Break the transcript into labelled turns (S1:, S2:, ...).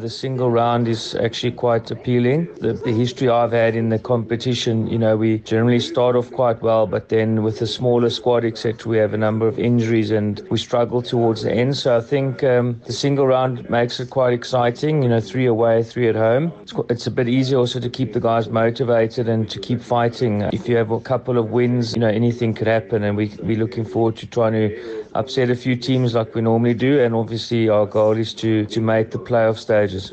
S1: The single round is actually quite appealing. The, the history I've had in the competition, you know, we generally start off quite well, but then with a smaller squad, etc., we have a number of injuries and we struggle towards the end. So I think um, the single round makes it quite exciting. You know, three away, three at home. It's, it's a bit easier also to keep the guys motivated and to keep fighting. If you have a couple of wins, you know, anything could happen, and we we're looking forward to trying to upset a few teams like we normally do. And obviously, our goal is to to make the playoff stages.